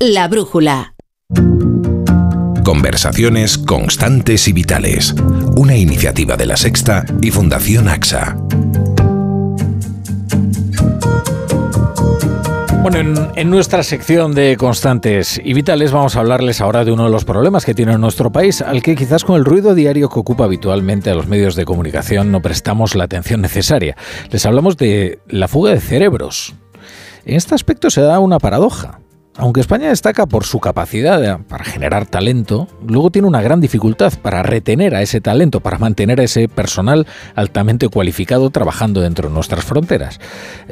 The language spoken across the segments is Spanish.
La Brújula. Conversaciones constantes y vitales. Una iniciativa de la Sexta y Fundación AXA. Bueno, en, nuestra sección de constantes y vitales vamos a hablarles ahora de uno de los problemas que tiene nuestro país, al que quizás con el ruido diario que ocupa habitualmente a los medios de comunicación no prestamos la atención necesaria. Les hablamos de la fuga de cerebros. En este aspecto se da una paradoja. Aunque España destaca por su capacidad para generar talento, luego tiene una gran dificultad para retener a ese talento, para mantener a ese personal altamente cualificado trabajando dentro de nuestras fronteras.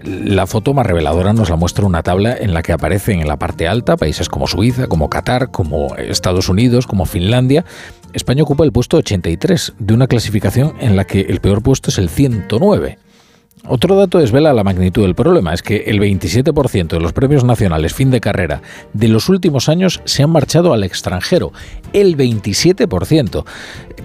La foto más reveladora nos la muestra una tabla en la que aparecen en la parte alta países como Suiza, como Qatar, como Estados Unidos, como Finlandia. España ocupa el puesto 83 de una clasificación en la que el peor puesto es el 109. Otro dato desvela la magnitud del problema, es que el 27% de los premios nacionales fin de carrera de los últimos años se han marchado al extranjero. El 27%.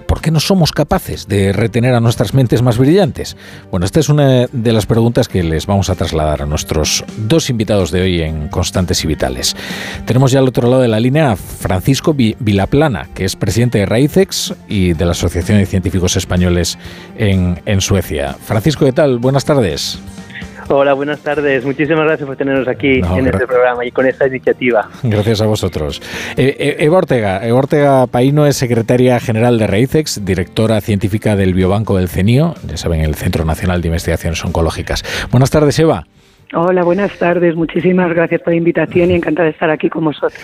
¿Por qué no somos capaces de retener a nuestras mentes más brillantes? Bueno, esta es una de las preguntas que les vamos a trasladar a nuestros dos invitados de hoy en Constantes y Vitales. Tenemos ya al otro lado de la línea a Francisco Vilaplana, que es presidente de Raicex y de la Asociación de Científicos Españoles en, en Suecia. Francisco, ¿qué tal? Buenas tardes. Hola, buenas tardes. Muchísimas gracias por tenernos aquí en este programa y con esta iniciativa. Gracias a vosotros. Eh, eh, Eva Ortega. Eva Ortega Paino es secretaria general de Reicex, directora científica del Biobanco del CENIO, ya saben, el Centro Nacional de Investigaciones Oncológicas. Buenas tardes, Eva. Hola, buenas tardes. Muchísimas gracias por la invitación y encantada de estar aquí con vosotros.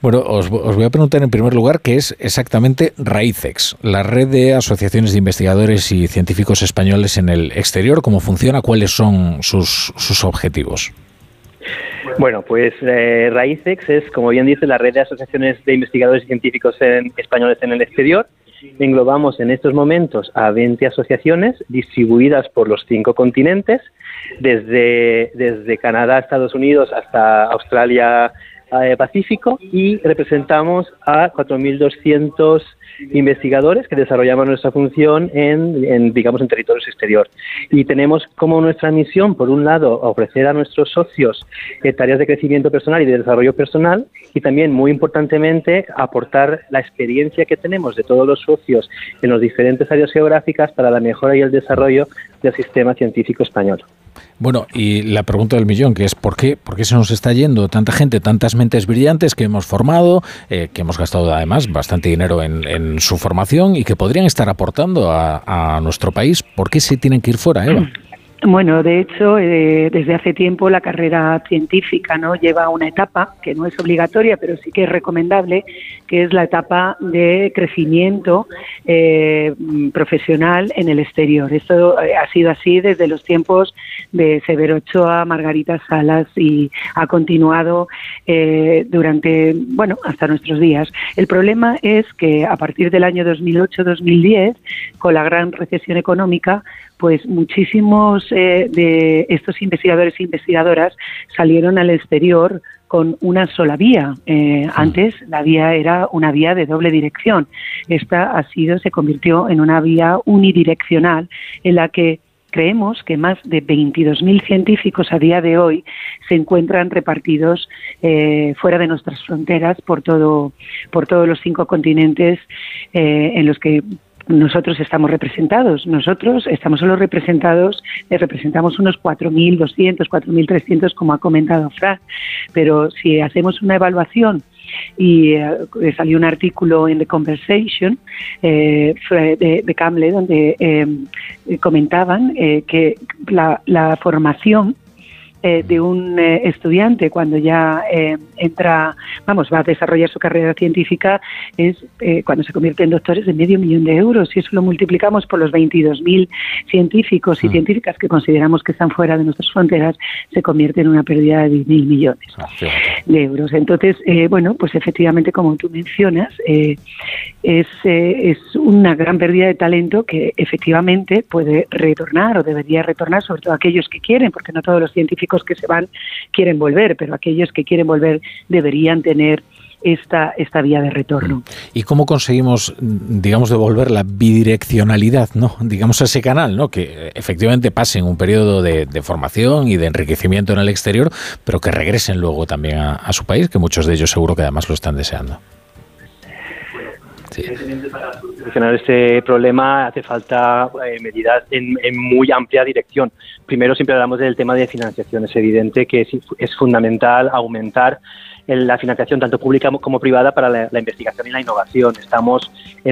Bueno, os, voy a preguntar en primer lugar qué es exactamente RAICEX, la red de asociaciones de investigadores y científicos españoles en el exterior, cómo funciona, cuáles son sus, sus objetivos. Bueno, pues eh, RAICEX es, como bien dice, la red de asociaciones de investigadores y científicos españoles en el exterior. Englobamos en estos momentos a 20 asociaciones distribuidas por los cinco continentes desde, desde Canadá, Estados Unidos hasta Australia, eh, Pacífico y representamos a 4.200 investigadores que desarrollamos nuestra función en, digamos, en territorios exteriores. Y tenemos como nuestra misión, por un lado, ofrecer a nuestros socios eh, tareas de crecimiento personal y de desarrollo personal y también, muy importantemente, aportar la experiencia que tenemos de todos los socios en las diferentes áreas geográficas para la mejora y el desarrollo del sistema científico español. Bueno, y la pregunta del millón, que es ¿por qué, por qué se nos está yendo tanta gente, tantas mentes brillantes que hemos formado, eh, que hemos gastado además bastante dinero en, su formación y que podrían estar aportando a, a nuestro país? ¿Por qué se tienen que ir fuera, Eva? Bueno, de hecho, eh, desde hace tiempo la carrera científica no lleva una etapa que no es obligatoria, pero sí que es recomendable, que es la etapa de crecimiento eh, profesional en el exterior. Esto eh, ha sido así desde los tiempos de Severo Ochoa, Margarita Salas y ha continuado durante, bueno, hasta nuestros días. El problema es que a partir del año 2008-2010, con la gran recesión económica, pues muchísimos eh, de estos investigadores e investigadoras salieron al exterior con una sola vía. Eh, antes la vía era una vía de doble dirección. Esta ha sido, se convirtió en una vía unidireccional en la que creemos que más de 22.000 científicos a día de hoy se encuentran repartidos eh, fuera de nuestras fronteras por todo por todos los cinco continentes en los que nosotros estamos representados. Nosotros estamos solo representados, eh, representamos unos 4.200, 4.300, como ha comentado Fran, pero si hacemos una evaluación y eh, salió un artículo en The Conversation eh, de, de Camle donde comentaban que la, la formación eh, de un eh, estudiante cuando ya eh, entra, vamos, va a desarrollar su carrera científica, es cuando se convierte en doctores de medio millón de euros. Si eso lo multiplicamos por los 22.000 científicos y mm. científicas que consideramos que están fuera de nuestras fronteras, se convierte en una pérdida de 10.000 millones ah, de euros. Entonces, bueno, pues efectivamente, como tú mencionas, es, es una gran pérdida de talento que efectivamente puede retornar o debería retornar, sobre todo aquellos que quieren, porque no todos los científicos que se van quieren volver, pero aquellos que quieren volver deberían tener esta, esta vía de retorno. ¿Y cómo conseguimos, digamos, devolver la bidireccionalidad, ¿no? digamos, a ese canal, ¿no? que efectivamente pasen un periodo de, formación y de enriquecimiento en el exterior, pero que regresen luego también a su país, que muchos de ellos seguro que además lo están deseando? Para solucionar este problema hace falta eh, medidas en, muy amplia dirección. Primero, siempre hablamos del tema de financiación. Es evidente que es fundamental aumentar la financiación tanto pública como privada para la, investigación y la innovación. Estamos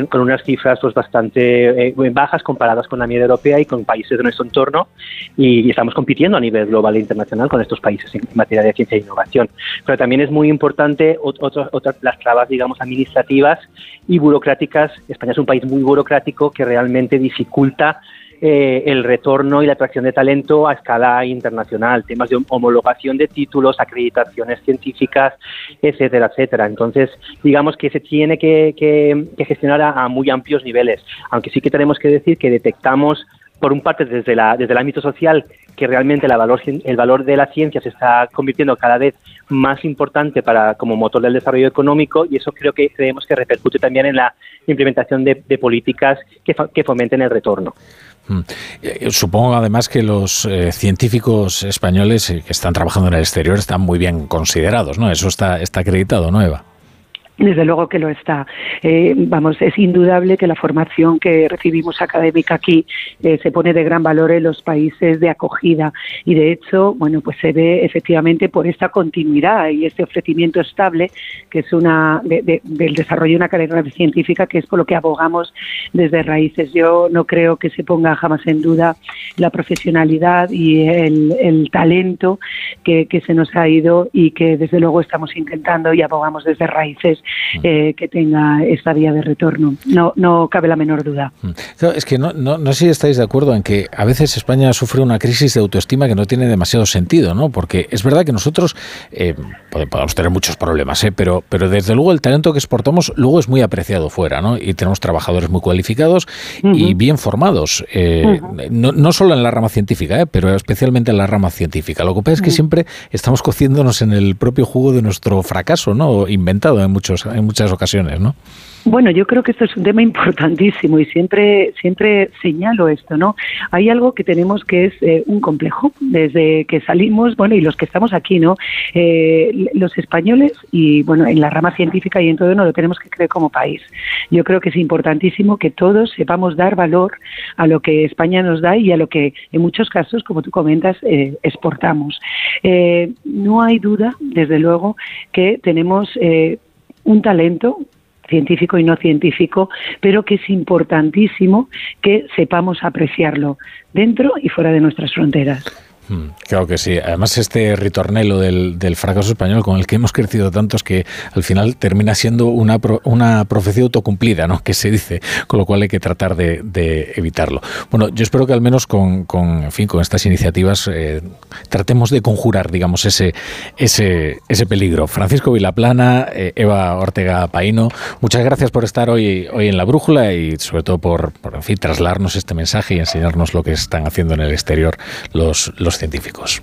con unas cifras pues, bastante eh, bajas comparadas con la media europea y con países de nuestro entorno y, estamos compitiendo a nivel global e internacional con estos países en materia de ciencia e innovación. Pero también es muy importante otras las trabas, digamos, administrativas y burocráticas. España es un país muy burocrático que realmente dificulta eh, el retorno y la atracción de talento a escala internacional, temas de homologación de títulos, acreditaciones científicas, etcétera, etcétera. Entonces, digamos que se tiene que, gestionar a, muy amplios niveles, aunque sí que tenemos que decir que detectamos por un parte desde, la, desde el ámbito social que realmente la valor, el valor de la ciencia se está convirtiendo cada vez más importante para como motor del desarrollo económico y eso creo que creemos que repercute también en la implementación de, políticas que, que fomenten el retorno. Mm. Eh, supongo además que los eh, científicos españoles eh, que están trabajando en el exterior están muy bien considerados, ¿no? Eso está, está acreditado, ¿no, Eva? Desde luego que lo está. Eh, vamos, es indudable que la formación que recibimos académica aquí eh, se pone de gran valor en los países de acogida y de hecho, bueno, pues se ve efectivamente por esta continuidad y este ofrecimiento estable que es una del desarrollo de una carrera científica que es por lo que abogamos desde raíces. Yo no creo que se ponga jamás en duda la profesionalidad y el, talento que, que se nos ha ido y que desde luego estamos intentando y abogamos desde raíces eh, que tenga esta vía de retorno. No, no cabe la menor duda. Mm. es que no, no, no sé si estáis de acuerdo en que a veces España sufre una crisis de autoestima que no tiene demasiado sentido, ¿no? Porque es verdad que nosotros eh, podemos tener muchos problemas, ¿eh? pero, pero desde luego el talento que exportamos luego es muy apreciado fuera, ¿no? Y tenemos trabajadores muy cualificados y bien formados, eh, no, no, solo en la rama científica, pero especialmente en la rama científica. Lo que pasa es que siempre estamos cociéndonos en el propio jugo de nuestro fracaso, ¿no? Inventado en muchos en muchas ocasiones, ¿no? Bueno, yo creo que esto es un tema importantísimo y siempre siempre señalo esto, ¿no? Hay algo que tenemos que es eh, un complejo desde que salimos, bueno, y los que estamos aquí, ¿no? Eh, los españoles y bueno, en la rama científica y en todo no lo tenemos que creer como país. Yo creo que es importantísimo que todos sepamos dar valor a lo que España nos da y a lo que en muchos casos, como tú comentas, eh, exportamos. no hay duda, desde luego, que tenemos un talento científico y no científico, pero que es importantísimo que sepamos apreciarlo dentro y fuera de nuestras fronteras. Mm, claro que sí. Además, este ritornelo del, fracaso español con el que hemos crecido tantos que al final termina siendo una, una profecía autocumplida, ¿no? Que se dice, con lo cual hay que tratar de, evitarlo. Bueno, yo espero que al menos con, fin, con estas iniciativas eh, tratemos de conjurar, digamos, ese, ese, ese peligro. Francisco Vilaplana, eh, Eva Ortega Paino, muchas gracias por estar hoy, hoy en la brújula y sobre todo por, por en fin, trasladarnos este mensaje y enseñarnos lo que están haciendo en el exterior los, los científicos.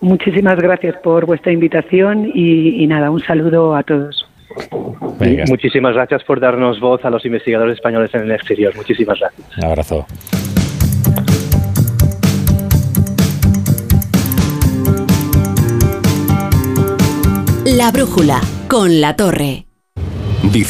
Muchísimas gracias por vuestra invitación y, nada, un saludo a todos. Muchísimas gracias por darnos voz a los investigadores españoles en el exterior. Muchísimas gracias. Un abrazo. La brújula con la torre. Dice